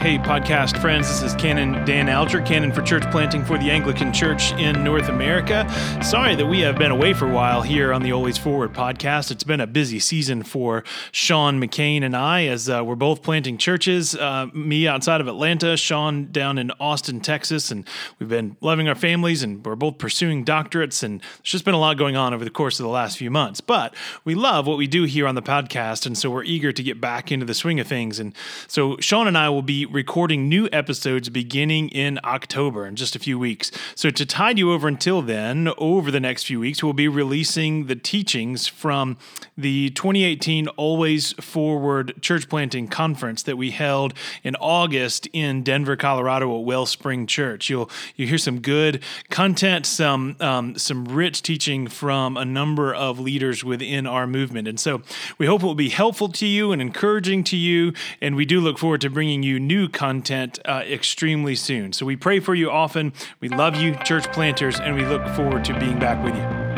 Hey, podcast friends, this is Canon Dan Alger, Canon for Church Planting for the Anglican Church in North America. Sorry that we have been away for a while here on the Always Forward podcast. It's been a busy season for Sean McCain and I as uh, we're both planting churches. Uh, me outside of Atlanta, Sean down in Austin, Texas, and we've been loving our families and we're both pursuing doctorates. And there's just been a lot going on over the course of the last few months. But we love what we do here on the podcast, and so we're eager to get back into the swing of things. And so Sean and I will be recording new episodes beginning in October in just a few weeks. So, to tide you over until then, over the next few weeks, we'll be releasing the teachings from the 2018 Always Forward Church Planting Conference that we held in August in Denver, Colorado at Wellspring Church. You'll you hear some good content, some um, some rich teaching from a number of leaders within our movement, and so we hope it will be helpful to you and encouraging to you. And we do look forward to bringing you new content uh, extremely soon. So we pray for you often. We love you, church planters, and we look forward to being back with you.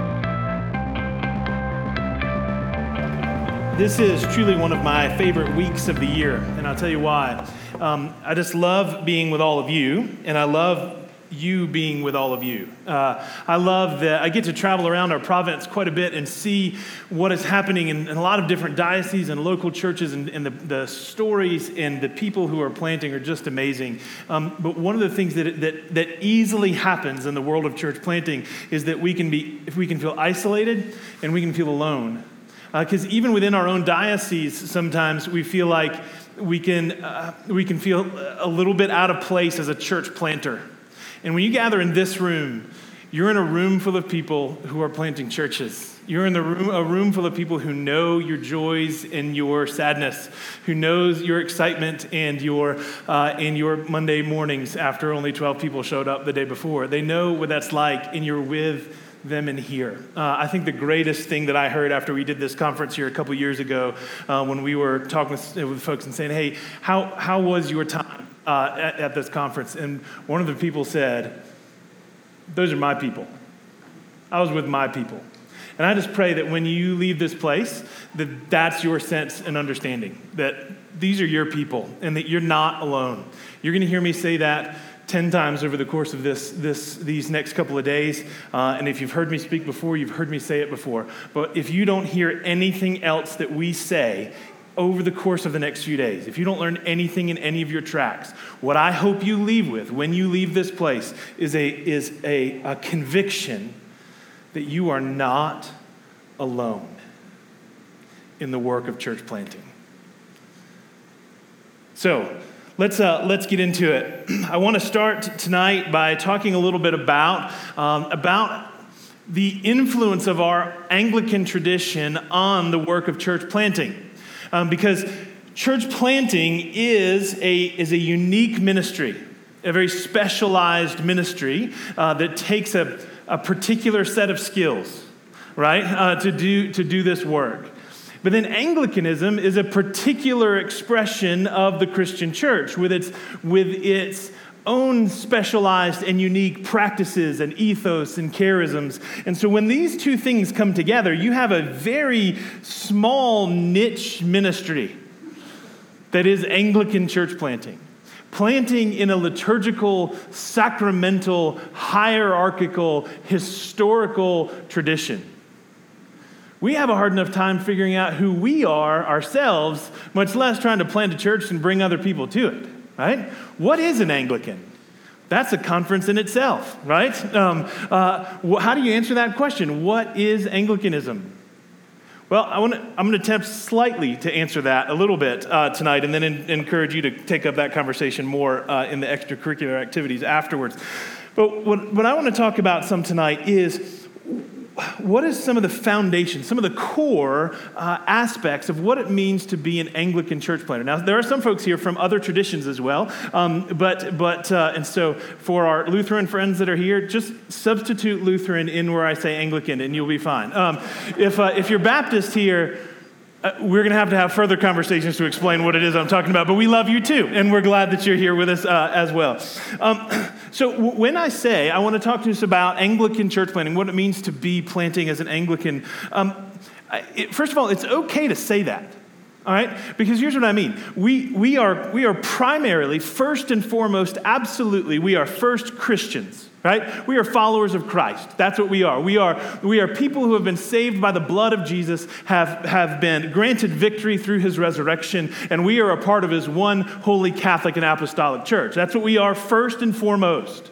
This is truly one of my favorite weeks of the year, and I'll tell you why. Um, I just love being with all of you, and I love you being with all of you. Uh, I love that I get to travel around our province quite a bit and see what is happening in, in a lot of different dioceses and local churches, and, and the, the, stories and the people who are planting are just amazing. Um, but one of the things that, that, that easily happens in the world of church planting is that we can be, if we can feel isolated and we can feel alone. Because uh, even within our own diocese, sometimes we feel like we can, uh, we can feel a little bit out of place as a church planter. And when you gather in this room, you're in a room full of people who are planting churches. You're in room, a room full of people who know your joys and your sadness, who knows your excitement and your, uh, and your Monday mornings after only 12 people showed up the day before. They know what that's like, and you're with them in here. Uh, I think the greatest thing that I heard after we did this conference here a couple years ago, uh, when we were talking with, with folks and saying, hey, how, how was your time? Uh, at, at this conference, and one of the people said, Those are my people. I was with my people. And I just pray that when you leave this place, that that's your sense and understanding, that these are your people and that you're not alone. You're going to hear me say that 10 times over the course of this, this, these next couple of days. Uh, and if you've heard me speak before, you've heard me say it before. But if you don't hear anything else that we say, over the course of the next few days, if you don't learn anything in any of your tracks, what I hope you leave with when you leave this place is a, is a, a conviction that you are not alone in the work of church planting. So, let's, uh, let's get into it. I want to start tonight by talking a little bit about, um, about the influence of our Anglican tradition on the work of church planting um, because church planting is a, is a unique ministry, a very specialized ministry uh, that takes a, a particular set of skills, right, uh, to, do, to do this work. But then Anglicanism is a particular expression of the Christian church with its, with its own specialized and unique practices and ethos and charisms. And so when these two things come together, you have a very small niche ministry that is Anglican church planting. Planting in a liturgical, sacramental, hierarchical, historical tradition. We have a hard enough time figuring out who we are ourselves, much less trying to plant a church and bring other people to it right? What is an Anglican? That's a conference in itself, right? Um, uh, how do you answer that question? What is Anglicanism? Well, I wanna, I'm going to attempt slightly to answer that a little bit uh, tonight and then in, encourage you to take up that conversation more uh, in the extracurricular activities afterwards. But what, what I want to talk about some tonight is what is some of the foundation, some of the core uh, aspects of what it means to be an Anglican church planter? Now, there are some folks here from other traditions as well, um, but, but uh, and so for our Lutheran friends that are here, just substitute Lutheran in where I say Anglican and you'll be fine. Um, if, uh, if you're Baptist here, uh, we're going to have to have further conversations to explain what it is I'm talking about, but we love you too, and we're glad that you're here with us uh, as well. Um, so, w- when I say I want to talk to us about Anglican church planting, what it means to be planting as an Anglican, um, it, first of all, it's okay to say that. All right? Because here's what I mean. We, we, are, we are primarily, first and foremost, absolutely, we are first Christians, right? We are followers of Christ. That's what we are. We are, we are people who have been saved by the blood of Jesus, have, have been granted victory through his resurrection, and we are a part of his one holy Catholic and apostolic church. That's what we are first and foremost.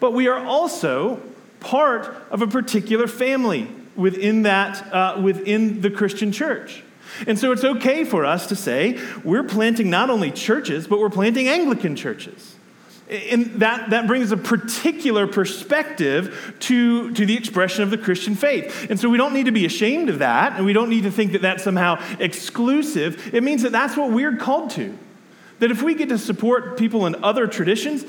But we are also part of a particular family within that, uh, within the Christian church. And so it's okay for us to say we're planting not only churches, but we're planting Anglican churches. And that, that brings a particular perspective to, to the expression of the Christian faith. And so we don't need to be ashamed of that, and we don't need to think that that's somehow exclusive. It means that that's what we're called to. That if we get to support people in other traditions,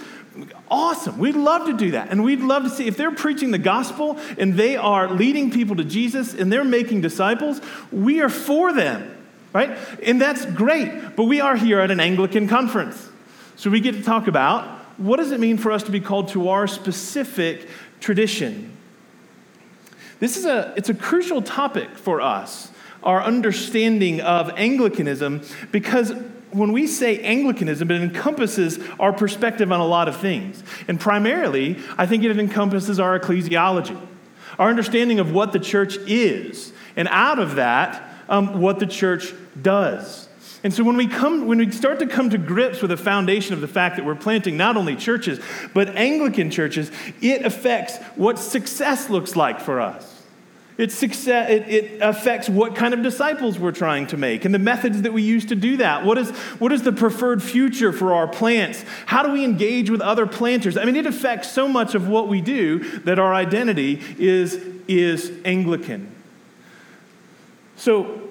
awesome. We'd love to do that. And we'd love to see if they're preaching the gospel and they are leading people to Jesus and they're making disciples, we are for them, right? And that's great. But we are here at an Anglican conference. So we get to talk about what does it mean for us to be called to our specific tradition? This is a it's a crucial topic for us, our understanding of Anglicanism because when we say Anglicanism, it encompasses our perspective on a lot of things. And primarily, I think it encompasses our ecclesiology, our understanding of what the church is, and out of that, um, what the church does. And so when we come, when we start to come to grips with the foundation of the fact that we're planting not only churches, but Anglican churches, it affects what success looks like for us. It, success, it, it, affects what kind of disciples we're trying to make and the methods that we use to do that. What is, what is the preferred future for our plants? How do we engage with other planters? I mean, it affects so much of what we do that our identity is, is Anglican. So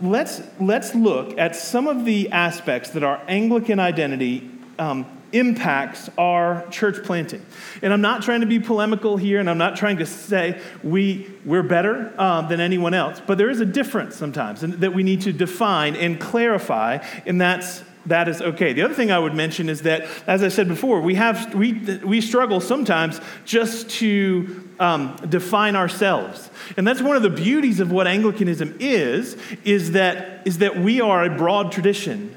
let's, let's look at some of the aspects that our Anglican identity um, impacts our church planting. And I'm not trying to be polemical here, and I'm not trying to say we, we're better um, than anyone else, but there is a difference sometimes that we need to define and clarify, and that's that is okay. The other thing I would mention is that, as I said before, we, have, we, we struggle sometimes just to um, define ourselves. And that's one of the beauties of what Anglicanism is, is that, is that we are a broad tradition.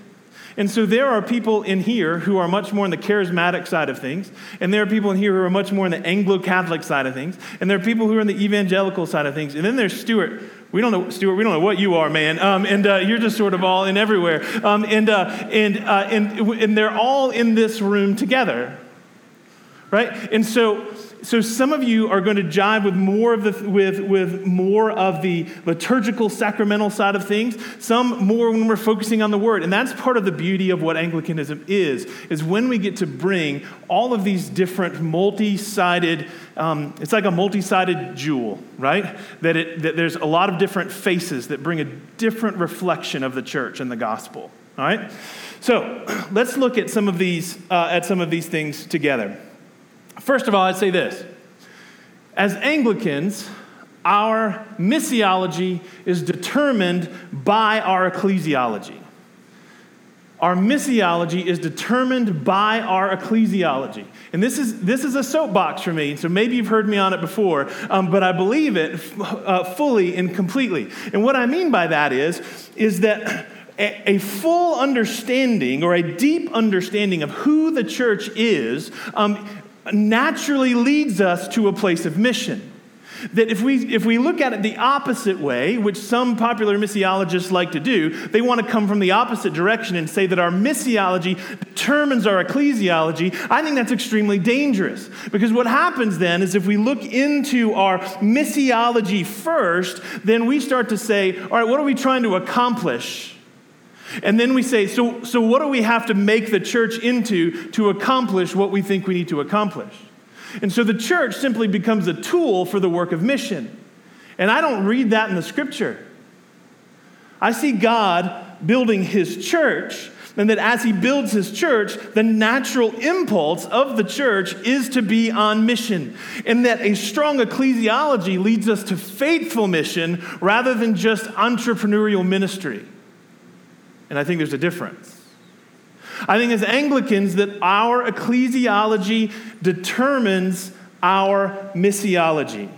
And so there are people in here who are much more on the charismatic side of things, and there are people in here who are much more on the Anglo Catholic side of things, and there are people who are on the evangelical side of things. And then there's Stuart. We don't know, Stuart, we don't know what you are, man. Um, and uh, you're just sort of all in everywhere. Um, and, uh, and, uh, and, and they're all in this room together, right? And so so some of you are going to jive with more of the with, with more of the liturgical sacramental side of things some more when we're focusing on the word. And that's part of the beauty of what anglicanism is is when we get to bring all of these different multi-sided um, it's like a multi-sided jewel right? That, it, that there's a lot of different faces that bring a different reflection of the church and the gospel all right? So let's look at some of these uh, at some of these things together First of all, I'd say this as Anglicans, our missiology is determined by our ecclesiology. Our missiology is determined by our ecclesiology. And this is, this is a soapbox for me, so maybe you've heard me on it before, um, but I believe it uh, fully and completely. And what I mean by that is, is that a, a full understanding or a deep understanding of who the church is um, naturally leads us to a place of mission. That if we, if we look at it the opposite way, which some popular missiologists like to do, they want to come from the opposite direction and say that our missiology determines our ecclesiology. I think that's extremely dangerous. Because what happens then is if we look into our missiology first, then we start to say, all right, what are we trying to accomplish? And then we say, so, so what do we have to make the church into to accomplish what we think we need to accomplish? And so the church simply becomes a tool for the work of mission. And I don't read that in the scripture. I see God building his church, and that as he builds his church, the natural impulse of the church is to be on mission. And that a strong ecclesiology leads us to faithful mission rather than just entrepreneurial ministry. And I think there's a difference. I think as Anglicans that our ecclesiology determines our missiology.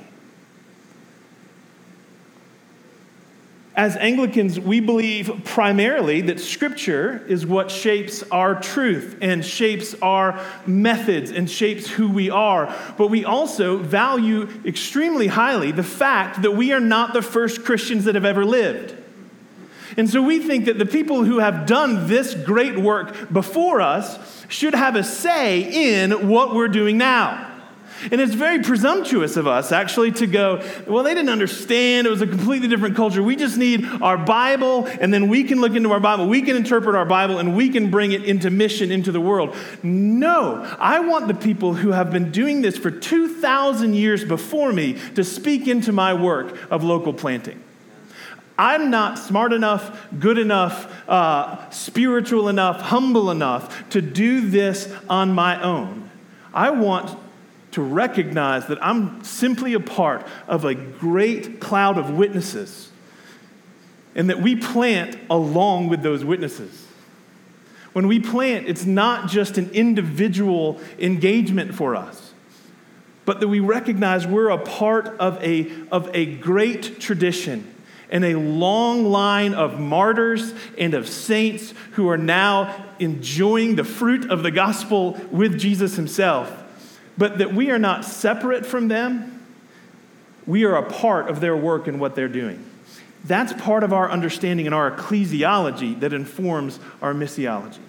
as Anglicans, we believe primarily that Scripture is what shapes our truth and shapes our methods and shapes who we are. But we also value extremely highly the fact that we are not the first Christians that have ever lived. And so we think that the people who have done this great work before us should have a say in what we're doing now. And it's very presumptuous of us actually to go, well, they didn't understand. It was a completely different culture. We just need our Bible, and then we can look into our Bible. We can interpret our Bible, and we can bring it into mission into the world. No, I want the people who have been doing this for 2,000 years before me to speak into my work of local planting. I'm not smart enough, good enough, uh, spiritual enough, humble enough to do this on my own. I want to recognize that I'm simply a part of a great cloud of witnesses and that we plant along with those witnesses. When we plant, it's not just an individual engagement for us, but that we recognize we're a part of a, of a great tradition and a long line of martyrs and of saints who are now enjoying the fruit of the gospel with Jesus himself but that we are not separate from them. We are a part of their work and what they're doing. That's part of our understanding and our ecclesiology that informs our missiology.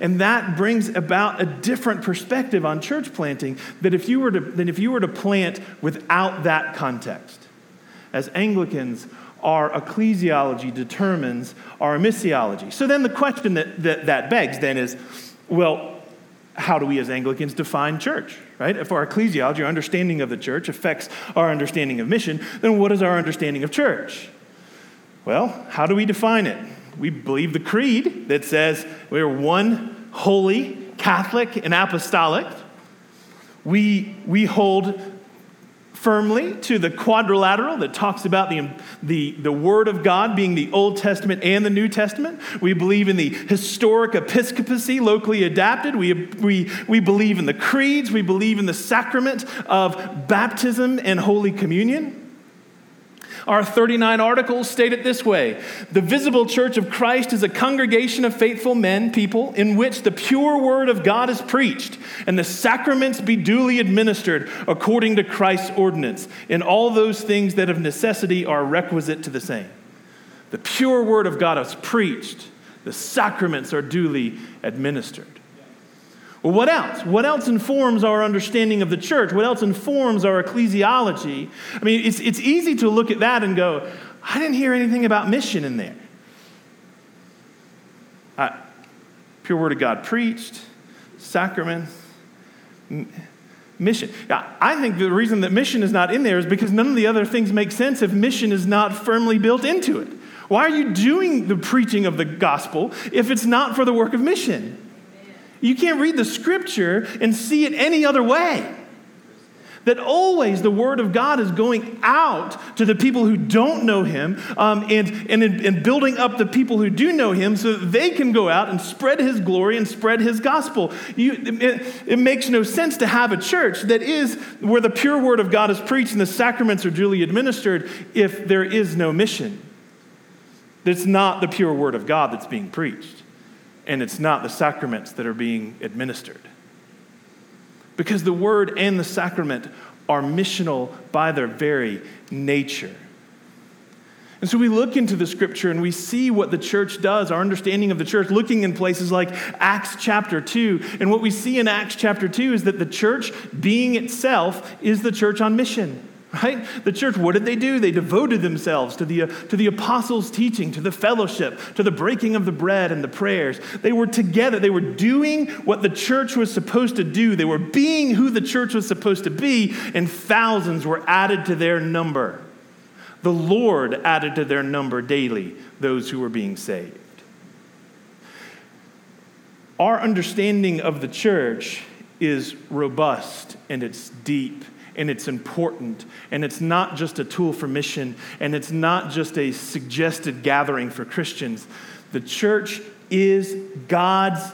And that brings about a different perspective on church planting that if you were to, than if you were to plant without that context. As Anglicans, our ecclesiology determines our missiology. So then the question that, that, that begs then is well, how do we as Anglicans define church, right? If our ecclesiology, our understanding of the church, affects our understanding of mission, then what is our understanding of church? Well, how do we define it? We believe the creed that says we are one holy, Catholic, and apostolic. We, we hold firmly to the quadrilateral that talks about the, the, the Word of God being the Old Testament and the New Testament. We believe in the historic episcopacy, locally adapted. We, we, we believe in the creeds. We believe in the sacrament of baptism and Holy Communion. Our 39 articles state it this way The visible church of Christ is a congregation of faithful men, people, in which the pure word of God is preached, and the sacraments be duly administered according to Christ's ordinance, in all those things that of necessity are requisite to the same. The pure word of God is preached, the sacraments are duly administered. Well, what else? What else informs our understanding of the church? What else informs our ecclesiology? I mean, it's, it's easy to look at that and go, I didn't hear anything about mission in there. Uh, pure word of God preached, sacrament, mission. I think the reason that mission is not in there is because none of the other things make sense if mission is not firmly built into it. Why are you doing the preaching of the gospel if it's not for the work of mission? You can't read the scripture and see it any other way. That always the word of God is going out to the people who don't know him um, and, and, and building up the people who do know him so that they can go out and spread his glory and spread his gospel. You, it, it makes no sense to have a church that is where the pure word of God is preached and the sacraments are duly administered if there is no mission. It's not the pure word of God that's being preached and it's not the sacraments that are being administered. Because the word and the sacrament are missional by their very nature. And so we look into the scripture and we see what the church does, our understanding of the church, looking in places like Acts chapter 2. And what we see in Acts chapter 2 is that the church, being itself, is the church on mission right? The church, what did they do? They devoted themselves to the, uh, to the apostles' teaching, to the fellowship, to the breaking of the bread and the prayers. They were together. They were doing what the church was supposed to do. They were being who the church was supposed to be, and thousands were added to their number. The Lord added to their number daily those who were being saved. Our understanding of the church is robust and it's deep and it's important. And it's not just a tool for mission, and it's not just a suggested gathering for Christians. The church is God's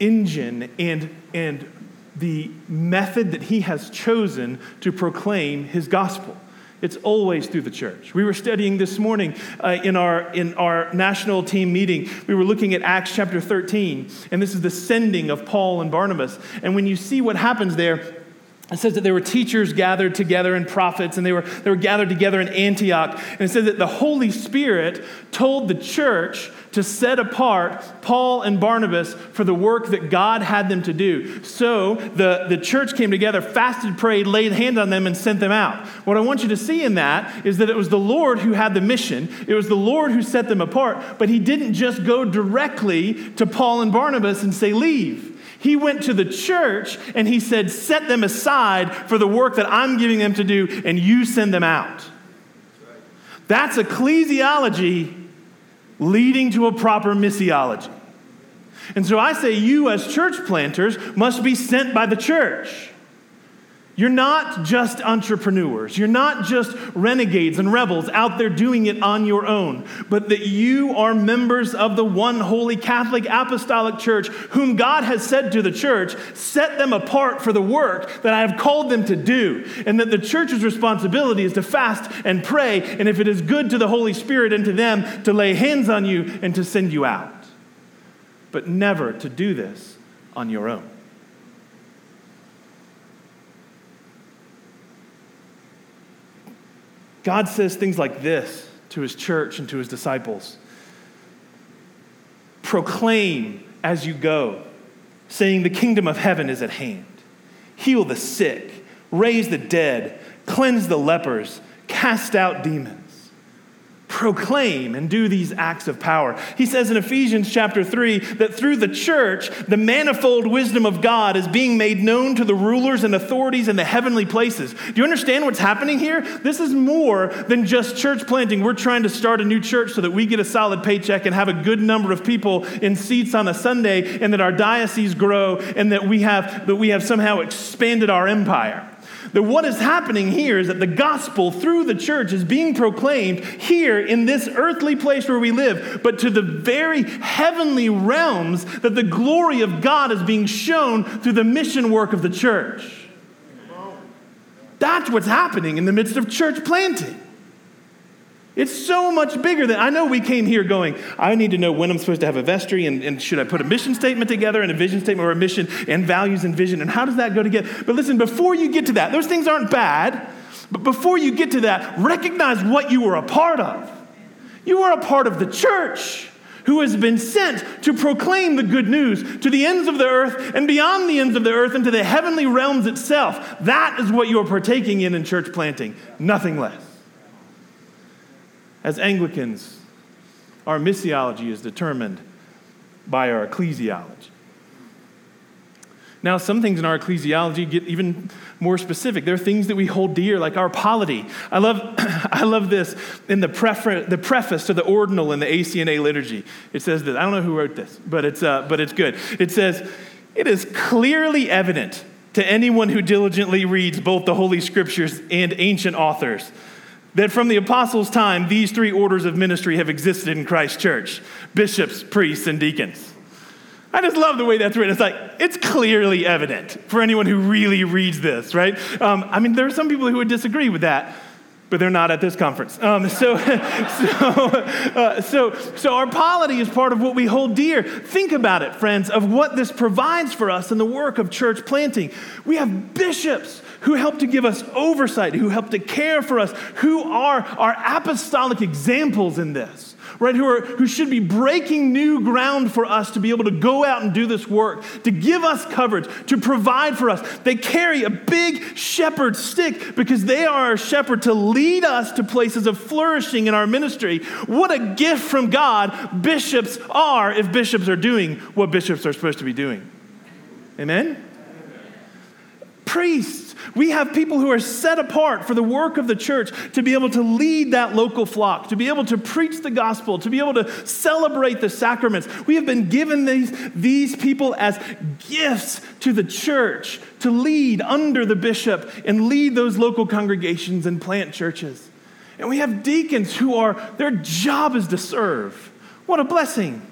engine and, and the method that He has chosen to proclaim His gospel. It's always through the church. We were studying this morning uh, in, our, in our national team meeting. We were looking at Acts chapter 13, and this is the sending of Paul and Barnabas. And when you see what happens there, it says that there were teachers gathered together and prophets, and they were, they were gathered together in Antioch. And it says that the Holy Spirit told the church to set apart Paul and Barnabas for the work that God had them to do. So the, the church came together, fasted, prayed, laid hands on them, and sent them out. What I want you to see in that is that it was the Lord who had the mission, it was the Lord who set them apart, but He didn't just go directly to Paul and Barnabas and say, Leave. He went to the church and he said, Set them aside for the work that I'm giving them to do, and you send them out. That's ecclesiology leading to a proper missiology. And so I say, you as church planters must be sent by the church. You're not just entrepreneurs. You're not just renegades and rebels out there doing it on your own, but that you are members of the one holy Catholic Apostolic Church, whom God has said to the church, set them apart for the work that I have called them to do. And that the church's responsibility is to fast and pray, and if it is good to the Holy Spirit and to them, to lay hands on you and to send you out. But never to do this on your own. God says things like this to his church and to his disciples Proclaim as you go, saying, The kingdom of heaven is at hand. Heal the sick, raise the dead, cleanse the lepers, cast out demons proclaim and do these acts of power. He says in Ephesians chapter 3 that through the church, the manifold wisdom of God is being made known to the rulers and authorities in the heavenly places. Do you understand what's happening here? This is more than just church planting. We're trying to start a new church so that we get a solid paycheck and have a good number of people in seats on a Sunday and that our diocese grow and that we have that we have somehow expanded our empire. That what is happening here is that the gospel through the church is being proclaimed here in this earthly place where we live, but to the very heavenly realms that the glory of God is being shown through the mission work of the church. That's what's happening in the midst of church planting. It's so much bigger than I know we came here going, I need to know when I'm supposed to have a vestry and, and, should I put a mission statement together and a vision statement or a mission and values and vision and how does that go together? But listen, before you get to that, those things aren't bad, but before you get to that, recognize what you were a part of. You are a part of the church who has been sent to proclaim the good news to the ends of the earth and beyond the ends of the earth into the heavenly realms itself. That is what you are partaking in in church planting, nothing less. As Anglicans, our missiology is determined by our ecclesiology. Now, some things in our ecclesiology get even more specific. There are things that we hold dear, like our polity. I love, I love this in the, prefer- the preface to the ordinal in the ACNA liturgy. It says this. I don't know who wrote this, but it's, uh, but it's good. It says, It is clearly evident to anyone who diligently reads both the Holy Scriptures and ancient authors that from the apostles' time, these three orders of ministry have existed in Christ's church bishops, priests, and deacons. I just love the way that's written. It's like, it's clearly evident for anyone who really reads this, right? Um, I mean, there are some people who would disagree with that, but they're not at this conference. Um, so, so, uh, so, so, our polity is part of what we hold dear. Think about it, friends, of what this provides for us in the work of church planting. We have bishops who help to give us oversight, who help to care for us, who are our apostolic examples in this, right? Who, are, who should be breaking new ground for us to be able to go out and do this work, to give us coverage, to provide for us. They carry a big shepherd stick because they are our shepherd to lead us to places of flourishing in our ministry. What a gift from God bishops are if bishops are doing what bishops are supposed to be doing. Amen? Priests we have people who are set apart for the work of the church to be able to lead that local flock, to be able to preach the gospel, to be able to celebrate the sacraments. We have been given these, these people as gifts to the church to lead under the bishop and lead those local congregations and plant churches. And we have deacons who are, their job is to serve. What a blessing.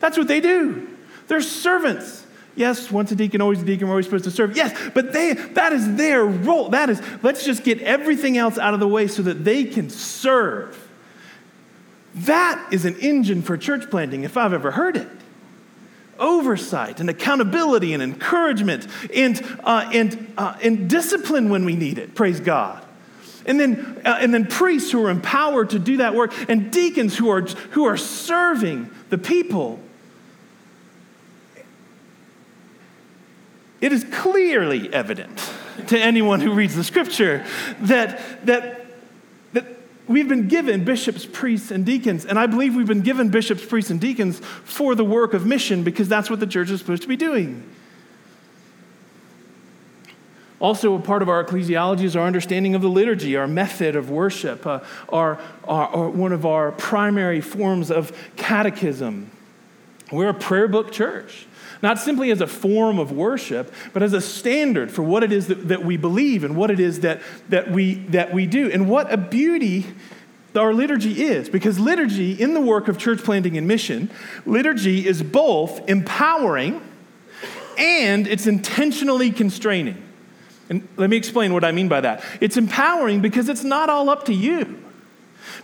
That's what they do. They're servants. Yes, once a deacon, always a deacon, we're always supposed to serve. Yes, but they, that is their role. That is, let's just get everything else out of the way so that they can serve. That is an engine for church planting if I've ever heard it. Oversight and accountability and encouragement and, uh, and, uh, and discipline when we need it, praise God. And then, uh, and then priests who are empowered to do that work, and deacons who are, who are serving the people. It is clearly evident to anyone who reads the scripture that, that, that we've been given bishops, priests, and deacons. And I believe we've been given bishops, priests, and deacons for the work of mission because that's what the church is supposed to be doing. Also, a part of our ecclesiology is our understanding of the liturgy, our method of worship, uh, our, our, our, one of our primary forms of catechism. We're a prayer book church, not simply as a form of worship, but as a standard for what it is that, that we believe and what it is that, that, we, that we do. And what a beauty our liturgy is, because liturgy, in the work of church planting and mission, liturgy is both empowering and it's intentionally constraining. And let me explain what I mean by that. It's empowering because it's not all up to you.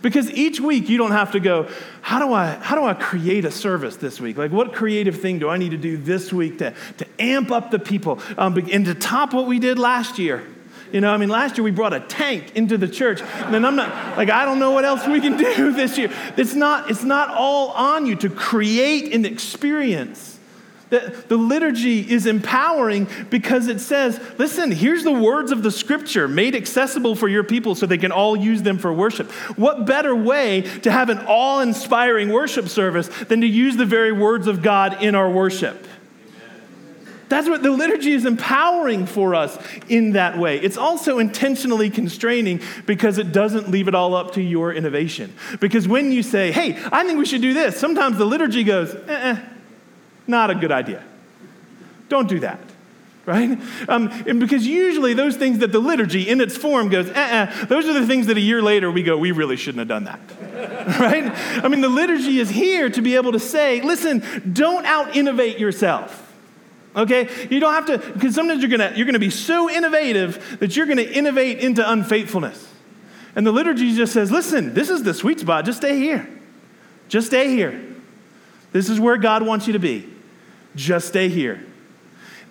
Because each week you don't have to go, how do I, how do I create a service this week? Like, what creative thing do I need to do this week to, to amp up the people um, and to top what we did last year? You know, I mean, last year we brought a tank into the church, and then I'm not like I don't know what else we can do this year. It's not, it's not all on you to create an experience. The, liturgy is empowering because it says, listen, here's the words of the scripture made accessible for your people so they can all use them for worship. What better way to have an awe inspiring worship service than to use the very words of God in our worship? That's what the liturgy is empowering for us in that way. It's also intentionally constraining because it doesn't leave it all up to your innovation. Because when you say, hey, I think we should do this, sometimes the liturgy goes, eh, eh not a good idea. Don't do that, right? Um, and because usually those things that the liturgy in its form goes, uh-uh, those are the things that a year later we go, we really shouldn't have done that, right? I mean, the liturgy is here to be able to say, listen, don't out innovate yourself. Okay? You don't have to, because sometimes you're gonna, you're gonna be so innovative that you're gonna innovate into unfaithfulness. And the liturgy just says, listen, this is the sweet spot. Just stay here. Just stay here. This is where God wants you to be. Just stay here.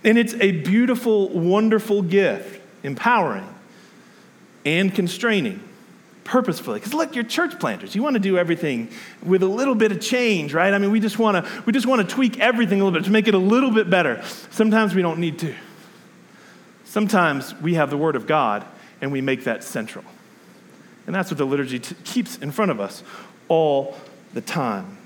And it's a beautiful, wonderful gift, empowering and constraining purposefully. Because look, you're church planters. You want to do everything with a little bit of change, right? I mean, we just want to we just want to tweak everything a little bit to make it a little bit better. Sometimes we don't need to. Sometimes we have the Word of God and we make that central. And that's what the liturgy t- keeps in front of us all the time.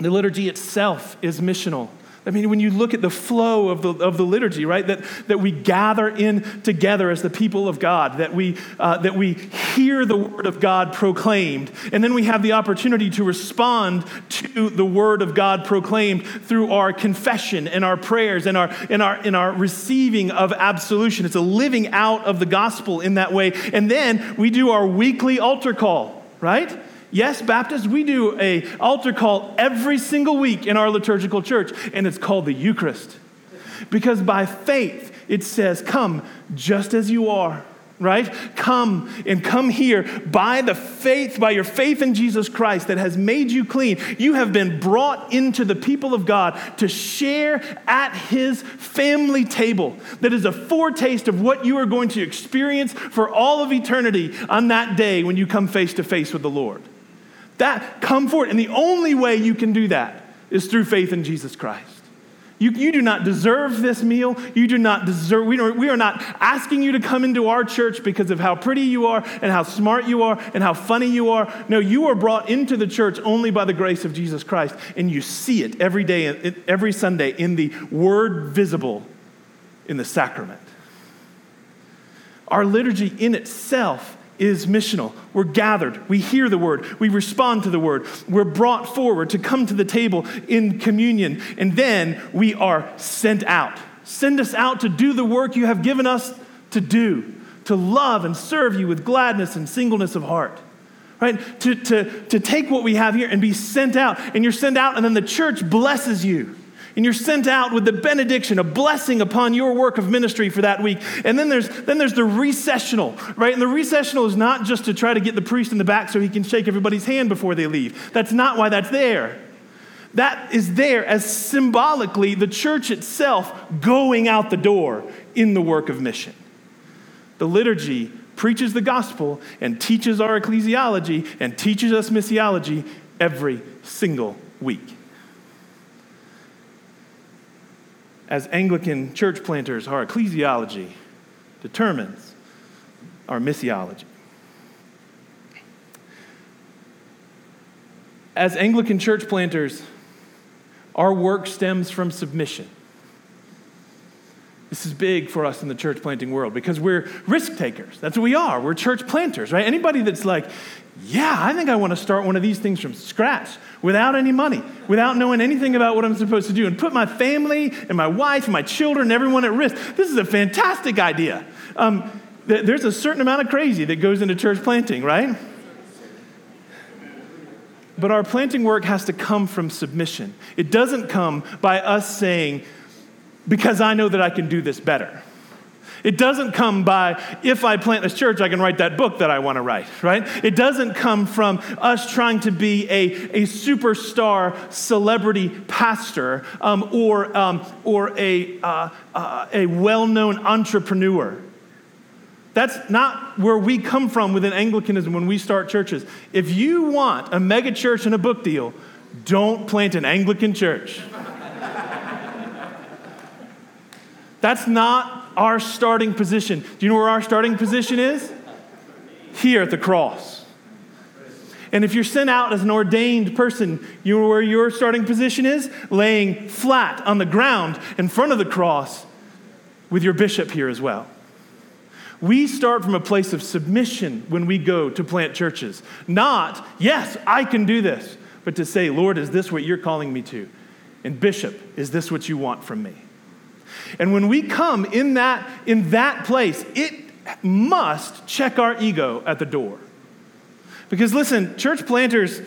The liturgy itself is missional. I mean, when you look at the flow of the, of the liturgy, right, that, that we gather in together as the people of God, that we, uh, that we hear the word of God proclaimed, and then we have the opportunity to respond to the word of God proclaimed through our confession and our prayers and our, and our, and our receiving of absolution. It's a living out of the gospel in that way. And then we do our weekly altar call, right? Yes, Baptists, we do a altar call every single week in our liturgical church, and it's called the Eucharist. Because by faith, it says, Come just as you are, right? Come and come here by the faith, by your faith in Jesus Christ that has made you clean. You have been brought into the people of God to share at his family table. That is a foretaste of what you are going to experience for all of eternity on that day when you come face to face with the Lord. That, come forward. And the only way you can do that is through faith in Jesus Christ. You, you do not deserve this meal. You do not deserve, we, we are not asking you to come into our church because of how pretty you are and how smart you are and how funny you are. No, you are brought into the church only by the grace of Jesus Christ. And you see it every day, every Sunday in the word visible in the sacrament. Our liturgy in itself is missional. We're gathered, we hear the word, we respond to the word, we're brought forward to come to the table in communion, and then we are sent out. Send us out to do the work you have given us to do, to love and serve you with gladness and singleness of heart. Right? To, to, to take what we have here and be sent out. And you're sent out, and then the church blesses you. And you're sent out with the benediction, a blessing upon your work of ministry for that week. And then there's, then there's the recessional, right? And the recessional is not just to try to get the priest in the back so he can shake everybody's hand before they leave. That's not why that's there. That is there as symbolically the church itself going out the door in the work of mission. The liturgy preaches the gospel and teaches our ecclesiology and teaches us missiology every single week. As Anglican church planters, our ecclesiology determines our missiology. As Anglican church planters, our work stems from submission. This is big for us in the church planting world because we're risk takers. That's what we are. We're church planters, right? Anybody that's like, yeah, I think I want to start one of these things from scratch without any money, without knowing anything about what I'm supposed to do, and put my family and my wife and my children and everyone at risk. This is a fantastic idea. Um, th- there's a certain amount of crazy that goes into church planting, right? But our planting work has to come from submission. It doesn't come by us saying, because I know that I can do this better. It doesn't come by, if I plant this church, I can write that book that I want to write, right? It doesn't come from us trying to be a, a superstar celebrity pastor um, or, um, or a, uh, uh, a well known entrepreneur. That's not where we come from within Anglicanism when we start churches. If you want a mega church and a book deal, don't plant an Anglican church. That's not our starting position. Do you know where our starting position is? Here at the cross. And if you're sent out as an ordained person, you know where your starting position is? Laying flat on the ground in front of the cross with your bishop here as well. We start from a place of submission when we go to plant churches. Not, yes, I can do this, but to say, Lord, is this what you're calling me to? And Bishop, is this what you want from me? And when we come in that, in that place, it must check our ego at the door. Because listen, church planters,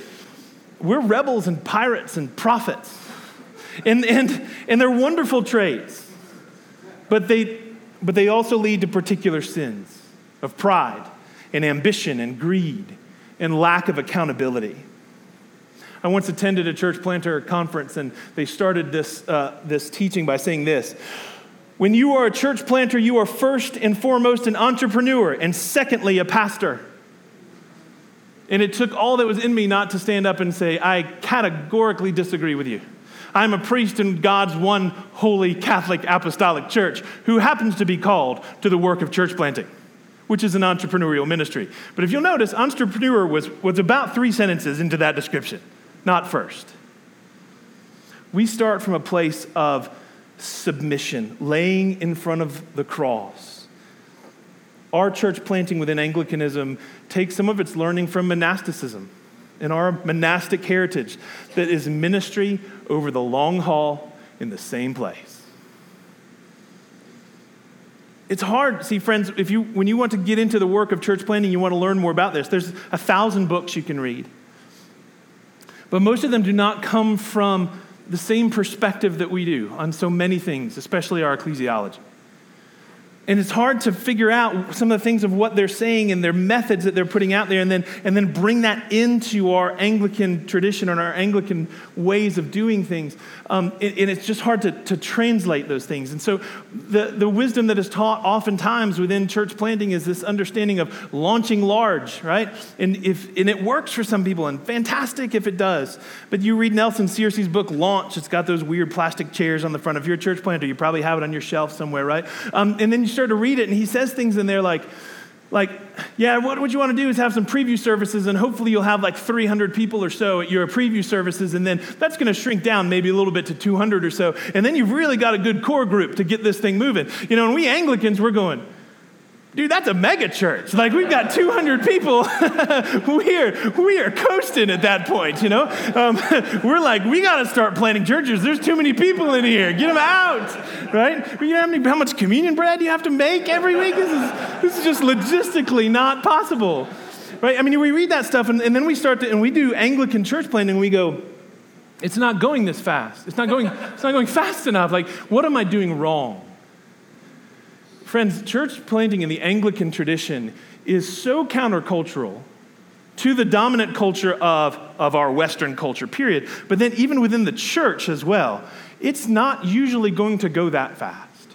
we're rebels and pirates and prophets. And, and, and they're wonderful traits. But they, but they also lead to particular sins of pride and ambition and greed and lack of accountability. I once attended a church planter conference, and they started this, uh, this teaching by saying this When you are a church planter, you are first and foremost an entrepreneur, and secondly, a pastor. And it took all that was in me not to stand up and say, I categorically disagree with you. I'm a priest in God's one holy Catholic apostolic church who happens to be called to the work of church planting, which is an entrepreneurial ministry. But if you'll notice, entrepreneur was, was about three sentences into that description not first. We start from a place of submission, laying in front of the cross. Our church planting within Anglicanism takes some of its learning from monasticism and our monastic heritage that is ministry over the long haul in the same place. It's hard, see, friends, if you, when you want to get into the work of church planting, you want to learn more about this. There's a thousand books you can read. But most of them do not come from the same perspective that we do on so many things, especially our ecclesiology. And it's hard to figure out some of the things of what they're saying and their methods that they're putting out there and then, and then bring that into our Anglican tradition and our Anglican ways of doing things. Um, and, and, it's just hard to, to translate those things. And so the, the wisdom that is taught oftentimes within church planting is this understanding of launching large, right? And, if, and it works for some people and fantastic if it does. But you read Nelson Searcy's book, Launch. It's got those weird plastic chairs on the front. If you're a church planter, you probably have it on your shelf somewhere, right? Um, and then you start to read it, and he says things in there like, like, yeah, what, what you want to do is have some preview services, and hopefully you'll have like 300 people or so at your preview services, and then that's going to shrink down maybe a little bit to 200 or so. And then you've really got a good core group to get this thing moving. You know, and we Anglicans, we're going, Dude, that's a mega church. Like we've got 200 people. we are we are coasting at that point. You know, um, we're like we got to start planting churches. There's too many people in here. Get them out, right? You know how, many, how much communion bread do you have to make every week? This is this is just logistically not possible, right? I mean, we read that stuff and, and then we start to and we do Anglican church planting. and we go, it's not going this fast. It's not going, it's not going fast enough. Like, what am I doing wrong? Friends, church planting in the Anglican tradition is so countercultural to the dominant culture of, of our Western culture, period. But then, even within the church as well, it's not usually going to go that fast.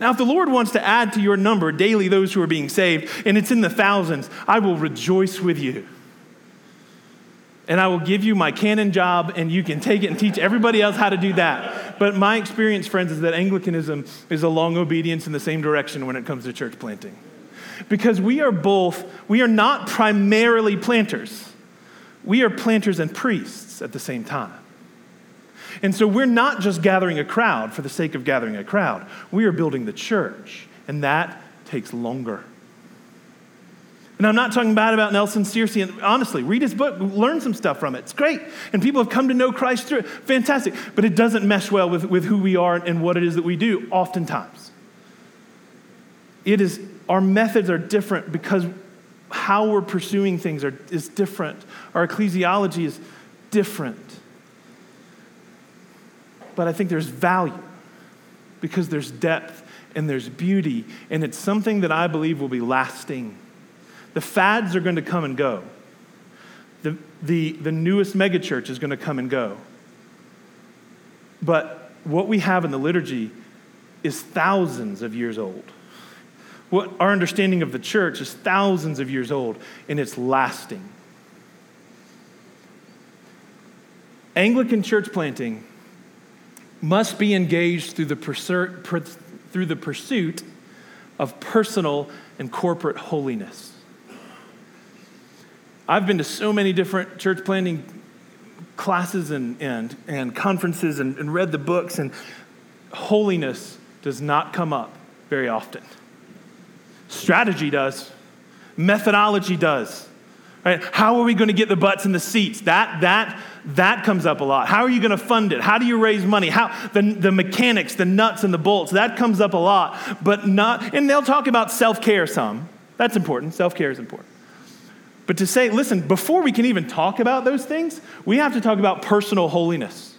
Now, if the Lord wants to add to your number daily those who are being saved, and it's in the thousands, I will rejoice with you. And I will give you my canon job, and you can take it and teach everybody else how to do that. But my experience, friends, is that Anglicanism is a long obedience in the same direction when it comes to church planting. Because we are both, we are not primarily planters, we are planters and priests at the same time. And so we're not just gathering a crowd for the sake of gathering a crowd, we are building the church, and that takes longer. And I'm not talking bad about Nelson Searcy. Honestly, read his book, learn some stuff from it. It's great. And people have come to know Christ through it. Fantastic. But it doesn't mesh well with, with who we are and what it is that we do, oftentimes. It is, our methods are different because how we're pursuing things are, is different. Our ecclesiology is different. But I think there's value because there's depth and there's beauty, and it's something that I believe will be lasting. The fads are going to come and go. The, the, the newest megachurch is going to come and go. But what we have in the liturgy is thousands of years old. What our understanding of the church is thousands of years old, and it's lasting. Anglican church planting must be engaged through the, pursuit, through the pursuit of personal and corporate holiness. I've been to so many different church planting classes and, and, and conferences and, and read the books, and holiness does not come up very often. Strategy does, methodology does. Right? How are we going to get the butts in the seats? That, that, that comes up a lot. How are you going to fund it? How do you raise money? How the, the mechanics, the nuts and the bolts, that comes up a lot, but not, and they'll talk about self-care some. That's important. Self-care is important. But to say, listen, before we can even talk about those things, we have to talk about personal holiness.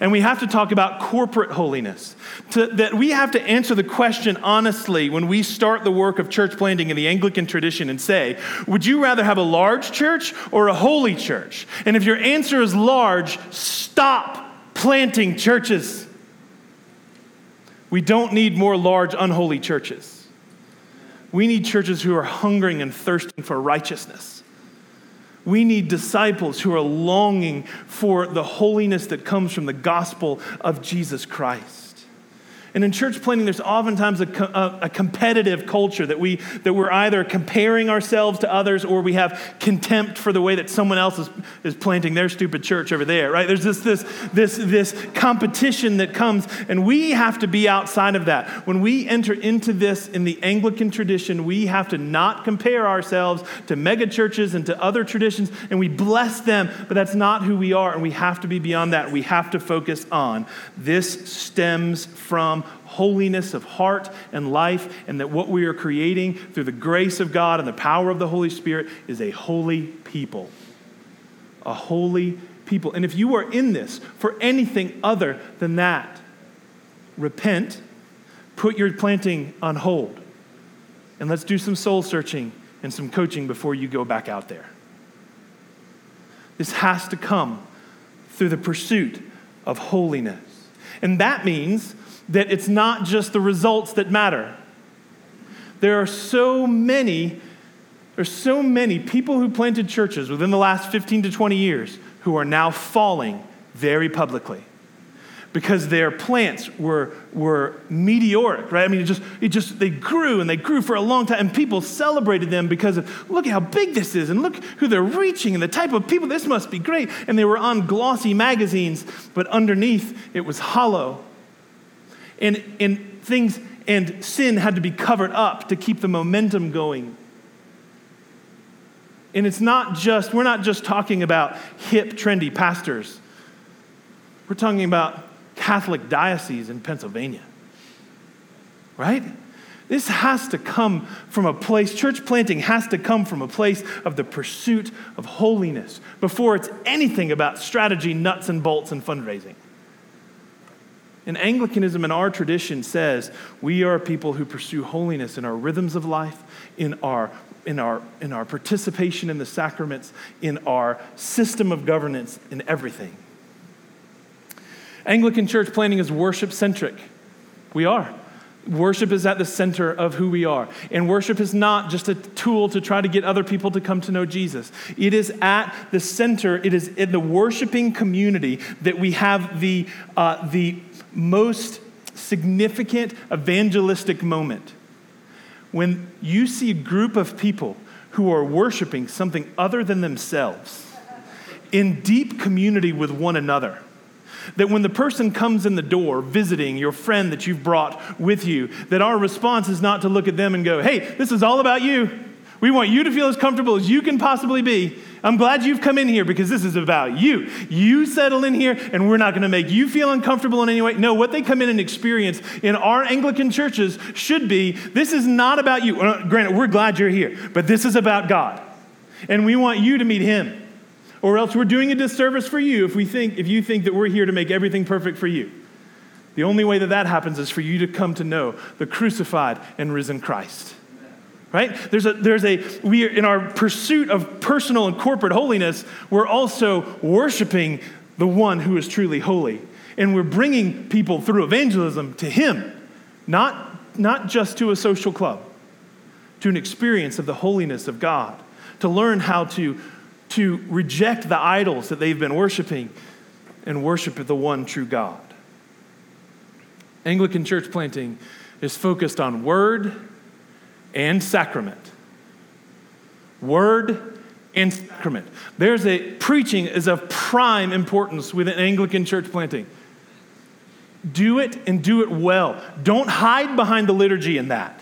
And we have to talk about corporate holiness. To, that we have to answer the question honestly when we start the work of church planting in the Anglican tradition and say, would you rather have a large church or a holy church? And if your answer is large, stop planting churches. We don't need more large, unholy churches. We need churches who are hungering and thirsting for righteousness. We need disciples who are longing for the holiness that comes from the gospel of Jesus Christ. And in church planting, there's oftentimes a, a, a, competitive culture that, we, that we're either comparing ourselves to others or we have contempt for the way that someone else is, is planting their stupid church over there, right? There's this, this, this, this competition that comes, and we have to be outside of that. When we enter into this in the Anglican tradition, we have to not compare ourselves to mega churches and to other traditions, and we bless them, but that's not who we are, and we have to be beyond that. We have to focus on this stems from holiness of heart and life, and that what we are creating through the grace of God and the power of the Holy Spirit is a holy people. A holy people. And if you are in this for anything other than that, repent, put your planting on hold, and let's do some soul searching and some coaching before you go back out there. This has to come through the pursuit of holiness. And that means that it's not just the results that matter. There are so many, there's so many people who planted churches within the last 15 to 20 years who are now falling very publicly because their plants were, were meteoric, right? I mean, it just, it just, they grew and they grew for a long time, and people celebrated them because of, look how big this is, and look who they're reaching, and the type of people, this must be great. And they were on glossy magazines, but underneath it was hollow and, and things and sin had to be covered up to keep the momentum going. And it's not just, we're not just talking about hip, trendy pastors. We're talking about Catholic dioceses in Pennsylvania, right? This has to come from a place, church planting has to come from a place of the pursuit of holiness before it's anything about strategy, nuts and bolts, and fundraising. And Anglicanism in our tradition says we are people who pursue holiness in our rhythms of life, in our, in our, in our participation in the sacraments, in our system of governance, in everything. Anglican church planning is worship centric. We are. Worship is at the center of who we are. And worship is not just a tool to try to get other people to come to know Jesus. It is at the center, it is in the worshiping community that we have the, uh, the most significant evangelistic moment. When you see a group of people who are worshiping something other than themselves in deep community with one another that when the person comes in the door visiting your friend that you've brought with you, that our response is not to look at them and go, hey, this is all about you. We want you to feel as comfortable as you can possibly be. I'm glad you've come in here because this is about you. You settle in here, and we're not going to make you feel uncomfortable in any way. No, what they come in and experience in our Anglican churches should be this is not about you. Uh, granted, we're glad you're here, but this is about God. And we want you to meet Him or else we're doing a disservice for you if we think if you think that we're here to make everything perfect for you. The only way that that happens is for you to come to know the crucified and risen Christ. Right? There's a there's a we are in our pursuit of personal and corporate holiness, we're also worshiping the one who is truly holy. And we're bringing people through evangelism to him, not not just to a social club, to an experience of the holiness of God, to learn how to to reject the idols that they've been worshiping and worship the one true God. Anglican church planting is focused on word and sacrament. Word and sacrament. There's a preaching is of prime importance within Anglican church planting. Do it and do it well. Don't hide behind the liturgy in that.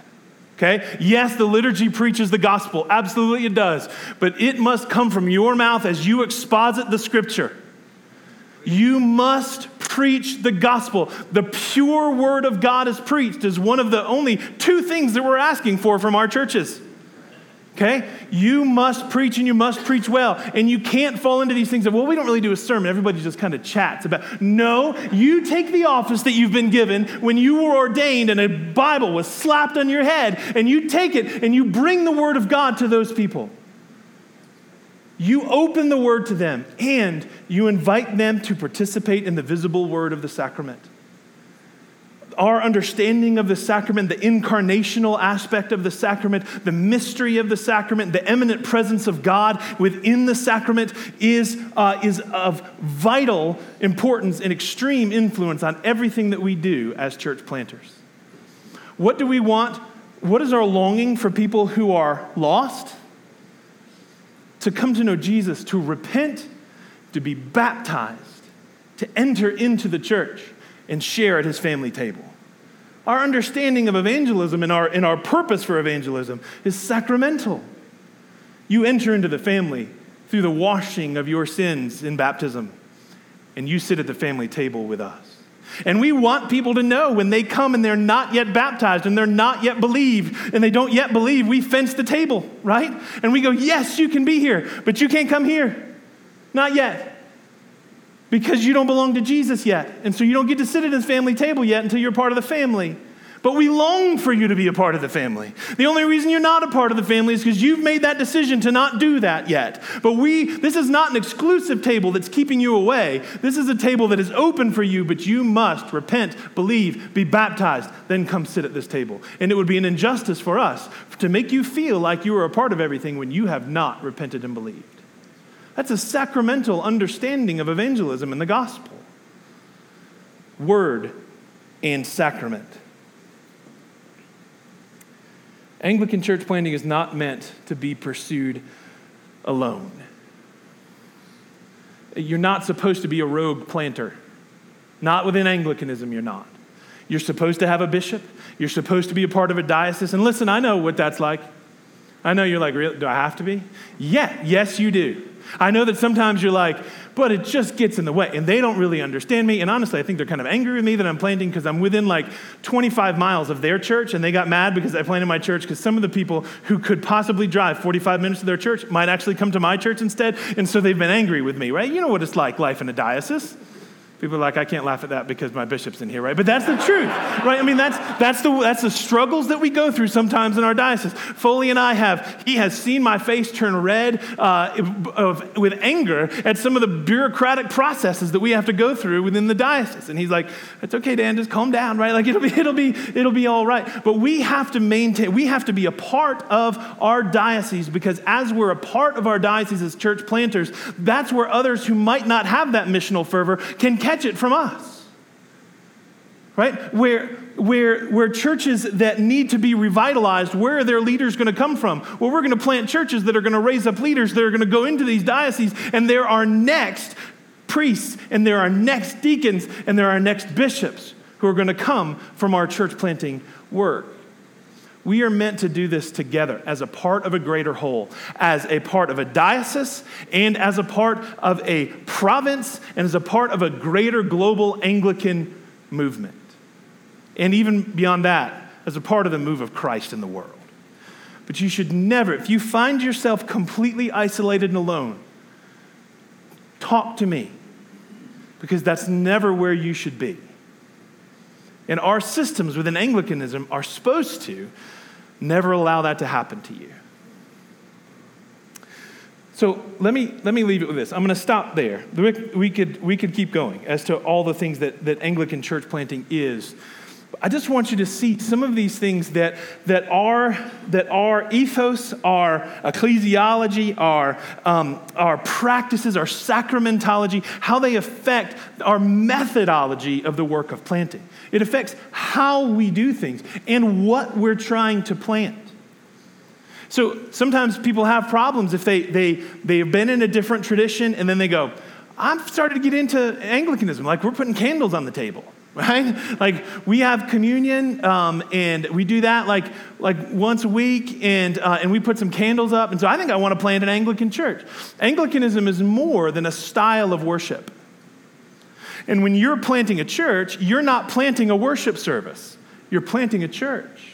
Okay? Yes, the liturgy preaches the gospel. Absolutely it does. But it must come from your mouth as you exposit the scripture. You must preach the gospel. The pure word of God is preached is one of the only two things that we're asking for from our churches. Okay? You must preach and you must preach well. And you can't fall into these things of, well, we don't really do a sermon. Everybody just kind of chats about. No, you take the office that you've been given when you were ordained and a Bible was slapped on your head, and you take it and you bring the word of God to those people. You open the word to them and you invite them to participate in the visible word of the sacrament our understanding of the sacrament, the incarnational aspect of the sacrament, the mystery of the sacrament, the immanent presence of God within the sacrament is, uh, is of vital importance and extreme influence on everything that we do as church planters. What do we want? What is our longing for people who are lost? To come to know Jesus, to repent, to be baptized, to enter into the church and share at his family table. Our understanding of evangelism and our, and our purpose for evangelism is sacramental. You enter into the family through the washing of your sins in baptism, and you sit at the family table with us. And we want people to know when they come and they're not yet baptized and they're not yet believe and they don't yet believe, we fence the table, right? And we go, yes, you can be here, but you can't come here. Not yet because you don't belong to Jesus yet. And so you don't get to sit at his family table yet until you're part of the family. But we long for you to be a part of the family. The only reason you're not a part of the family is because you've made that decision to not do that yet. But we, this is not an exclusive table that's keeping you away. This is a table that is open for you, but you must repent, believe, be baptized, then come sit at this table. And it would be an injustice for us to make you feel like you are a part of everything when you have not repented and believed. That's a sacramental understanding of evangelism and the gospel. Word and sacrament. Anglican church planting is not meant to be pursued alone. You're not supposed to be a rogue planter. Not within Anglicanism, you're not. You're supposed to have a bishop. You're supposed to be a part of a diocese. And listen, I know what that's like. I know you're like, do I have to be? Yeah, yes, you do. I know that sometimes you're like, but it just gets in the way. And they don't really understand me. And honestly, I think they're kind of angry with me that I'm planting because I'm within like 25 miles of their church. And they got mad because I planted my church because some of the people who could possibly drive 45 minutes to their church might actually come to my church instead. And so they've been angry with me, right? You know what it's like, life in a diocese. People are like, I can't laugh at that because my bishop's in here, right? But that's the truth, right? I mean, that's, that's, the, that's the struggles that we go through sometimes in our diocese. Foley and I have, he has seen my face turn red uh, of, with anger at some of the bureaucratic processes that we have to go through within the diocese. And he's like, it's okay, Dan, just calm down, right? Like, it'll be, it'll be, it'll be all right. But we have to maintain, we have to be a part of our diocese because as we're a part of our diocese as church planters, that's where others who might not have that missional fervor can catch catch it from us. Right? Where, where, where churches that need to be revitalized, where are their leaders going to come from? Well, we're going to plant churches that are going to raise up leaders that are going to go into these dioceses, and there are next priests, and there are next deacons, and there are next bishops who are going to come from our church planting work. We are meant to do this together as a part of a greater whole, as a part of a diocese, and as a part of a province, and as a part of a greater global Anglican movement. And even beyond that, as a part of the move of Christ in the world. But you should never, if you find yourself completely isolated and alone, talk to me, because that's never where you should be. And our systems within Anglicanism are supposed to never allow that to happen to you. So let me, let me leave it with this. I'm going to stop there. We could, we could keep going as to all the things that, that Anglican church planting is. I just want you to see some of these things that, that, are, that are ethos, our ecclesiology, our, um, our practices, our sacramentology, how they affect our methodology of the work of planting. It affects how we do things and what we're trying to plant. So sometimes people have problems if they, they, they've been in a different tradition and then they go, I've started to get into Anglicanism, like we're putting candles on the table right? Like we have communion, um, and we do that like like once a week, and uh, and we put some candles up. And so I think I want to plant an Anglican church. Anglicanism is more than a style of worship. And when you're planting a church, you're not planting a worship service. You're planting a church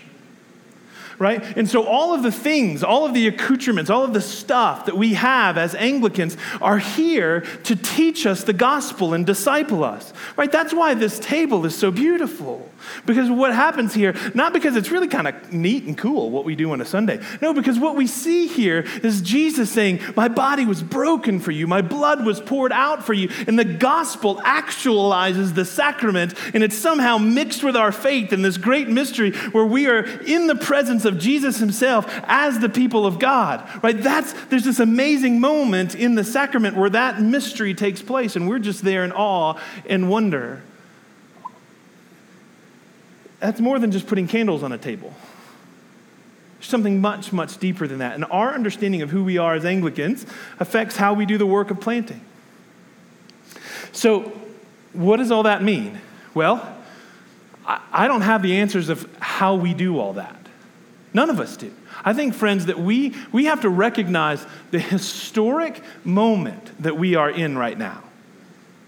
right? And so all of the things, all of the accoutrements, all of the stuff that we have as Anglicans are here to teach us the gospel and disciple us, right? That's why this table is so beautiful. Because what happens here, not because it's really kind of neat and cool what we do on a Sunday. No, because what we see here is Jesus saying, My body was broken for you, my blood was poured out for you. And the gospel actualizes the sacrament, and it's somehow mixed with our faith in this great mystery where we are in the presence of Jesus himself as the people of God. Right? That's there's this amazing moment in the sacrament where that mystery takes place, and we're just there in awe and wonder. That's more than just putting candles on a table. There's something much, much deeper than that. And our understanding of who we are as Anglicans affects how we do the work of planting. So, what does all that mean? Well, I don't have the answers of how we do all that. None of us do. I think, friends, that we, we have to recognize the historic moment that we are in right now.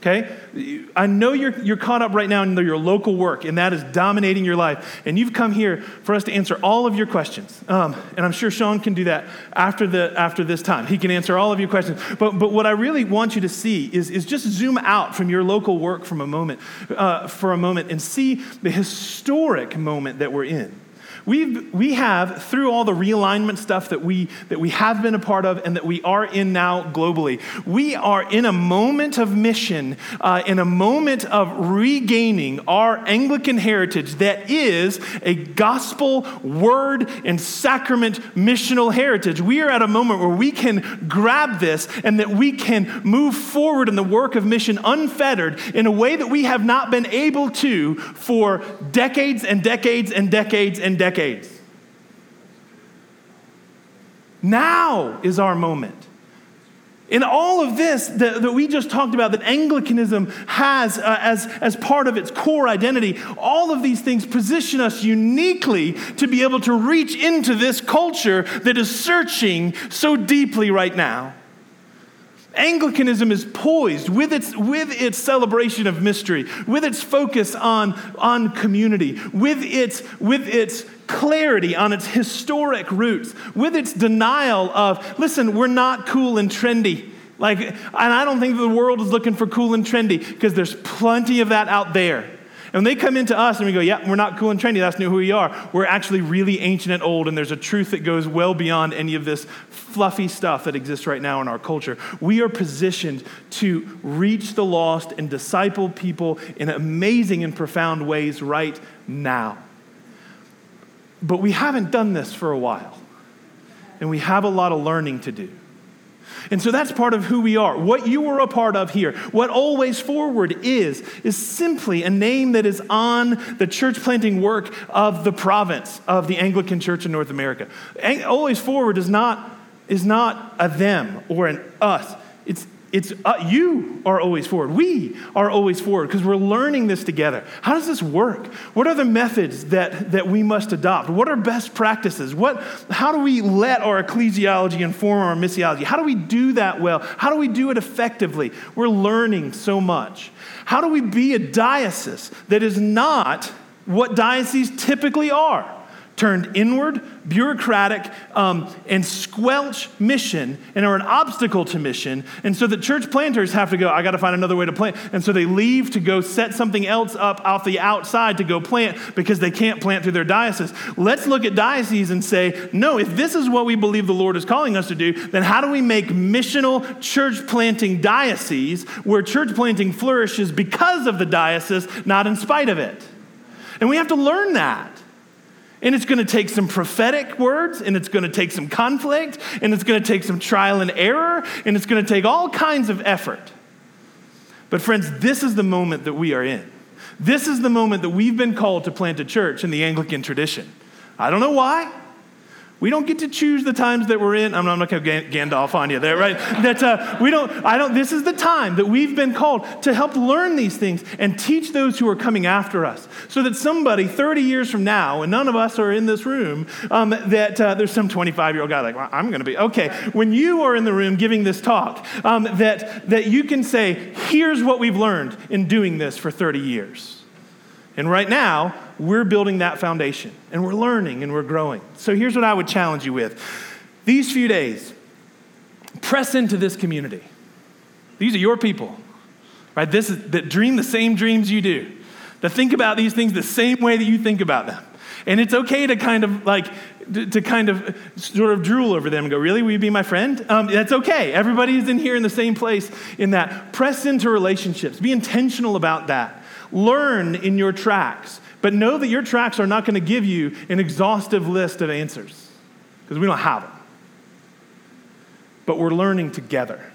Okay? I know you're, you're caught up right now in your local work, and that is dominating your life. And you've come here for us to answer all of your questions. Um, and I'm sure Sean can do that after, the, after this time. He can answer all of your questions. But, but what I really want you to see is, is just zoom out from your local work from a moment, uh, for a moment and see the historic moment that we're in. We've, we have, through all the realignment stuff that we, that we have been a part of and that we are in now globally, we are in a moment of mission, uh, in a moment of regaining our Anglican heritage that is a gospel, word, and sacrament missional heritage. We are at a moment where we can grab this and that we can move forward in the work of mission unfettered in a way that we have not been able to for decades and decades and decades and decades decades. Now is our moment. In all of this that, that we just talked about, that Anglicanism has uh, as, as part of its core identity, all of these things position us uniquely to be able to reach into this culture that is searching so deeply right now. Anglicanism is poised with its, with its celebration of mystery, with its focus on, on community, with its, with its clarity on its historic roots, with its denial of, listen, we're not cool and trendy. Like, and I don't think the world is looking for cool and trendy because there's plenty of that out there. And when they come into us and we go, yeah, we're not cool and trendy, that's not who we are. We're actually really ancient and old, and there's a truth that goes well beyond any of this fluffy stuff that exists right now in our culture. We are positioned to reach the lost and disciple people in amazing and profound ways right now. But we haven't done this for a while, and we have a lot of learning to do. And so that's part of who we are. What you are a part of here, what Always Forward is, is simply a name that is on the church planting work of the province of the Anglican Church in North America. Always Forward is not, is not a them or an us. It's uh, you are always forward. We are always forward because we're learning this together. How does this work? What are the methods that, that we must adopt? What are best practices? What, how do we let our ecclesiology inform our missiology? How do we do that well? How do we do it effectively? We're learning so much. How do we be a diocese that is not what dioceses typically are? Turned inward, bureaucratic, um, and squelch mission and are an obstacle to mission. And so the church planters have to go, I got to find another way to plant. And so they leave to go set something else up off the outside to go plant because they can't plant through their diocese. Let's look at dioceses and say, no, if this is what we believe the Lord is calling us to do, then how do we make missional church planting dioceses where church planting flourishes because of the diocese, not in spite of it? And we have to learn that. And it's going to take some prophetic words, and it's going to take some conflict, and it's going to take some trial and error, and it's going to take all kinds of effort. But, friends, this is the moment that we are in. This is the moment that we've been called to plant a church in the Anglican tradition. I don't know why. We don't get to choose the times that we're in. I'm not, going to Gandalf on you there, right? that uh, we don't, I don't, this is the time that we've been called to help learn these things and teach those who are coming after us. So that somebody 30 years from now, and none of us are in this room, um, that uh, there's some 25 year old guy like, well, I'm going to be, okay. When you are in the room giving this talk, um, that, that you can say, here's what we've learned in doing this for 30 years. And right now, we're building that foundation and we're learning and we're growing. So here's what I would challenge you with these few days, press into this community. These are your people, right? This is that dream the same dreams you do, that think about these things the same way that you think about them. And it's okay to kind of like, to kind of sort of drool over them and go, Really? Will you be my friend? Um, that's okay. Everybody is in here in the same place in that. Press into relationships. Be intentional about that. Learn in your tracks. But know that your tracks are not going to give you an exhaustive list of answers because we don't have them. But we're learning together.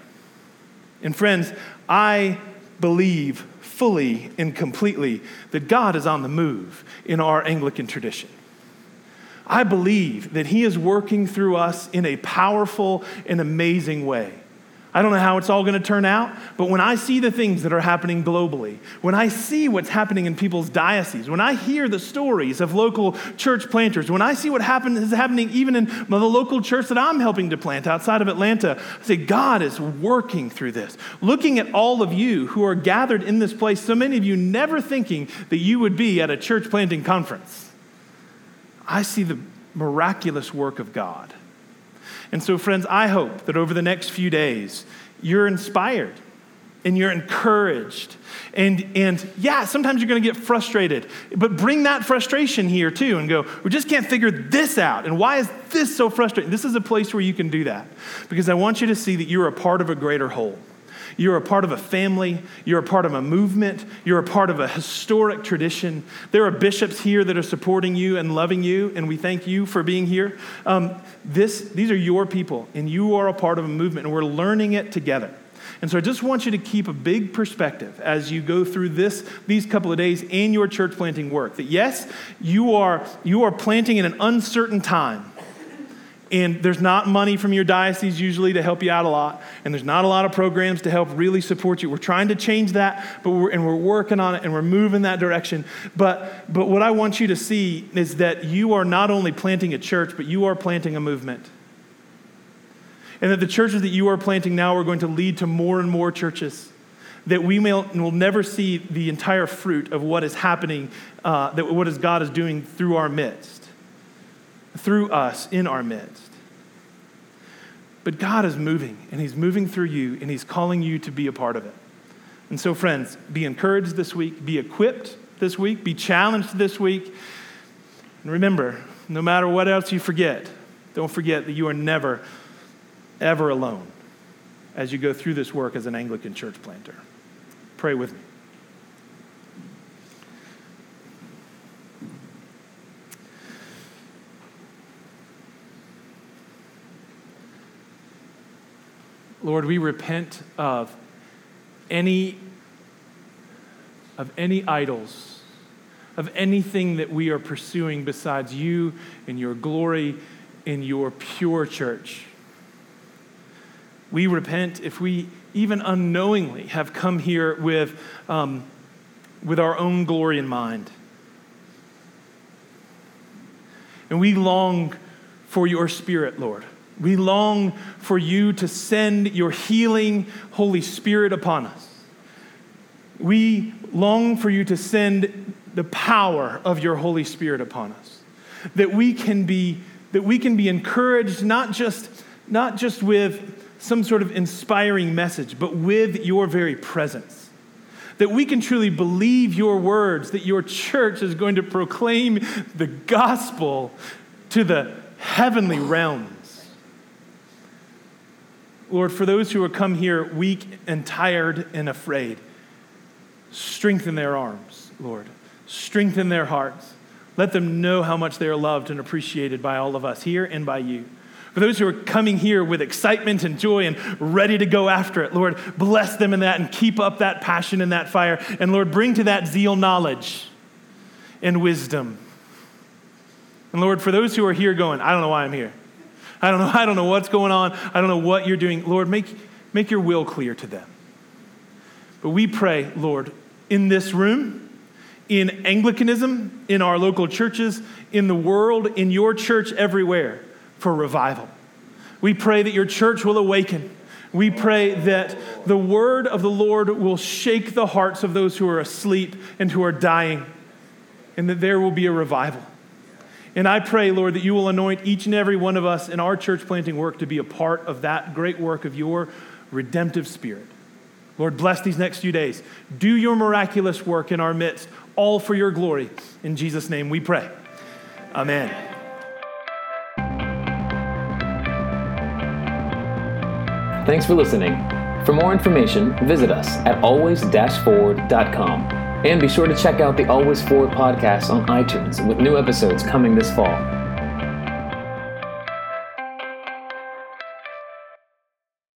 And friends, I believe fully and completely that God is on the move in our Anglican tradition. I believe that He is working through us in a powerful and amazing way. I don't know how it's all going to turn out, but when I see the things that are happening globally, when I see what's happening in people's dioceses, when I hear the stories of local church planters, when I see what is happening even in the local church that I'm helping to plant outside of Atlanta, I say, God is working through this. Looking at all of you who are gathered in this place, so many of you never thinking that you would be at a church planting conference, I see the miraculous work of God. And so, friends, I hope that over the next few days, you're inspired and you're encouraged. And, and yeah, sometimes you're going to get frustrated, but bring that frustration here too and go, we just can't figure this out. And why is this so frustrating? This is a place where you can do that because I want you to see that you're a part of a greater whole. You're a part of a family. You're a part of a movement. You're a part of a historic tradition. There are bishops here that are supporting you and loving you, and we thank you for being here. Um, this, these are your people, and you are a part of a movement, and we're learning it together. And so I just want you to keep a big perspective as you go through this, these couple of days in your church planting work. That yes, you are, you are planting in an uncertain time. And there's not money from your diocese usually to help you out a lot. And there's not a lot of programs to help really support you. We're trying to change that, but we're, and we're working on it and we're moving that direction. But, but what I want you to see is that you are not only planting a church, but you are planting a movement. And that the churches that you are planting now are going to lead to more and more churches. That we may, will never see the entire fruit of what is happening, uh, that what is God is doing through our midst, through us in our midst. But God is moving, and He's moving through you, and He's calling you to be a part of it. And so, friends, be encouraged this week, be equipped this week, be challenged this week. And remember, no matter what else you forget, don't forget that you are never, ever alone as you go through this work as an Anglican church planter. Pray with me. Lord, we repent of any of any idols, of anything that we are pursuing besides you and your glory in your pure church. We repent if we even unknowingly have come here with, um, with our own glory in mind. And we long for your spirit, Lord. We long for you to send your healing Holy Spirit upon us. We long for you to send the power of your Holy Spirit upon us. That we can be, that we can be encouraged not just, not just with some sort of inspiring message, but with your very presence. That we can truly believe your words, that your church is going to proclaim the gospel to the heavenly realms. Lord, for those who have come here weak and tired and afraid, strengthen their arms, Lord. Strengthen their hearts. Let them know how much they are loved and appreciated by all of us here and by you. For those who are coming here with excitement and joy and ready to go after it, Lord, bless them in that and keep up that passion and that fire. And Lord, bring to that zeal knowledge and wisdom. And Lord, for those who are here going, I don't know why I'm here. I don't know, I don't know what's going on. I don't know what you're doing. Lord, make, make your will clear to them. But we pray, Lord, in this room, in Anglicanism, in our local churches, in the world, in your church everywhere, for revival. We pray that your church will awaken. We pray that the word of the Lord will shake the hearts of those who are asleep and who are dying, and that there will be a revival. And I pray, Lord, that you will anoint each and every one of us in our church planting work to be a part of that great work of your redemptive spirit. Lord, bless these next few days. Do your miraculous work in our midst, all for your glory. In Jesus' name we pray. Amen. Thanks for listening. For more information, visit us at always-forward.com. And be sure to check out the Always Forward podcast on iTunes with new episodes coming this fall.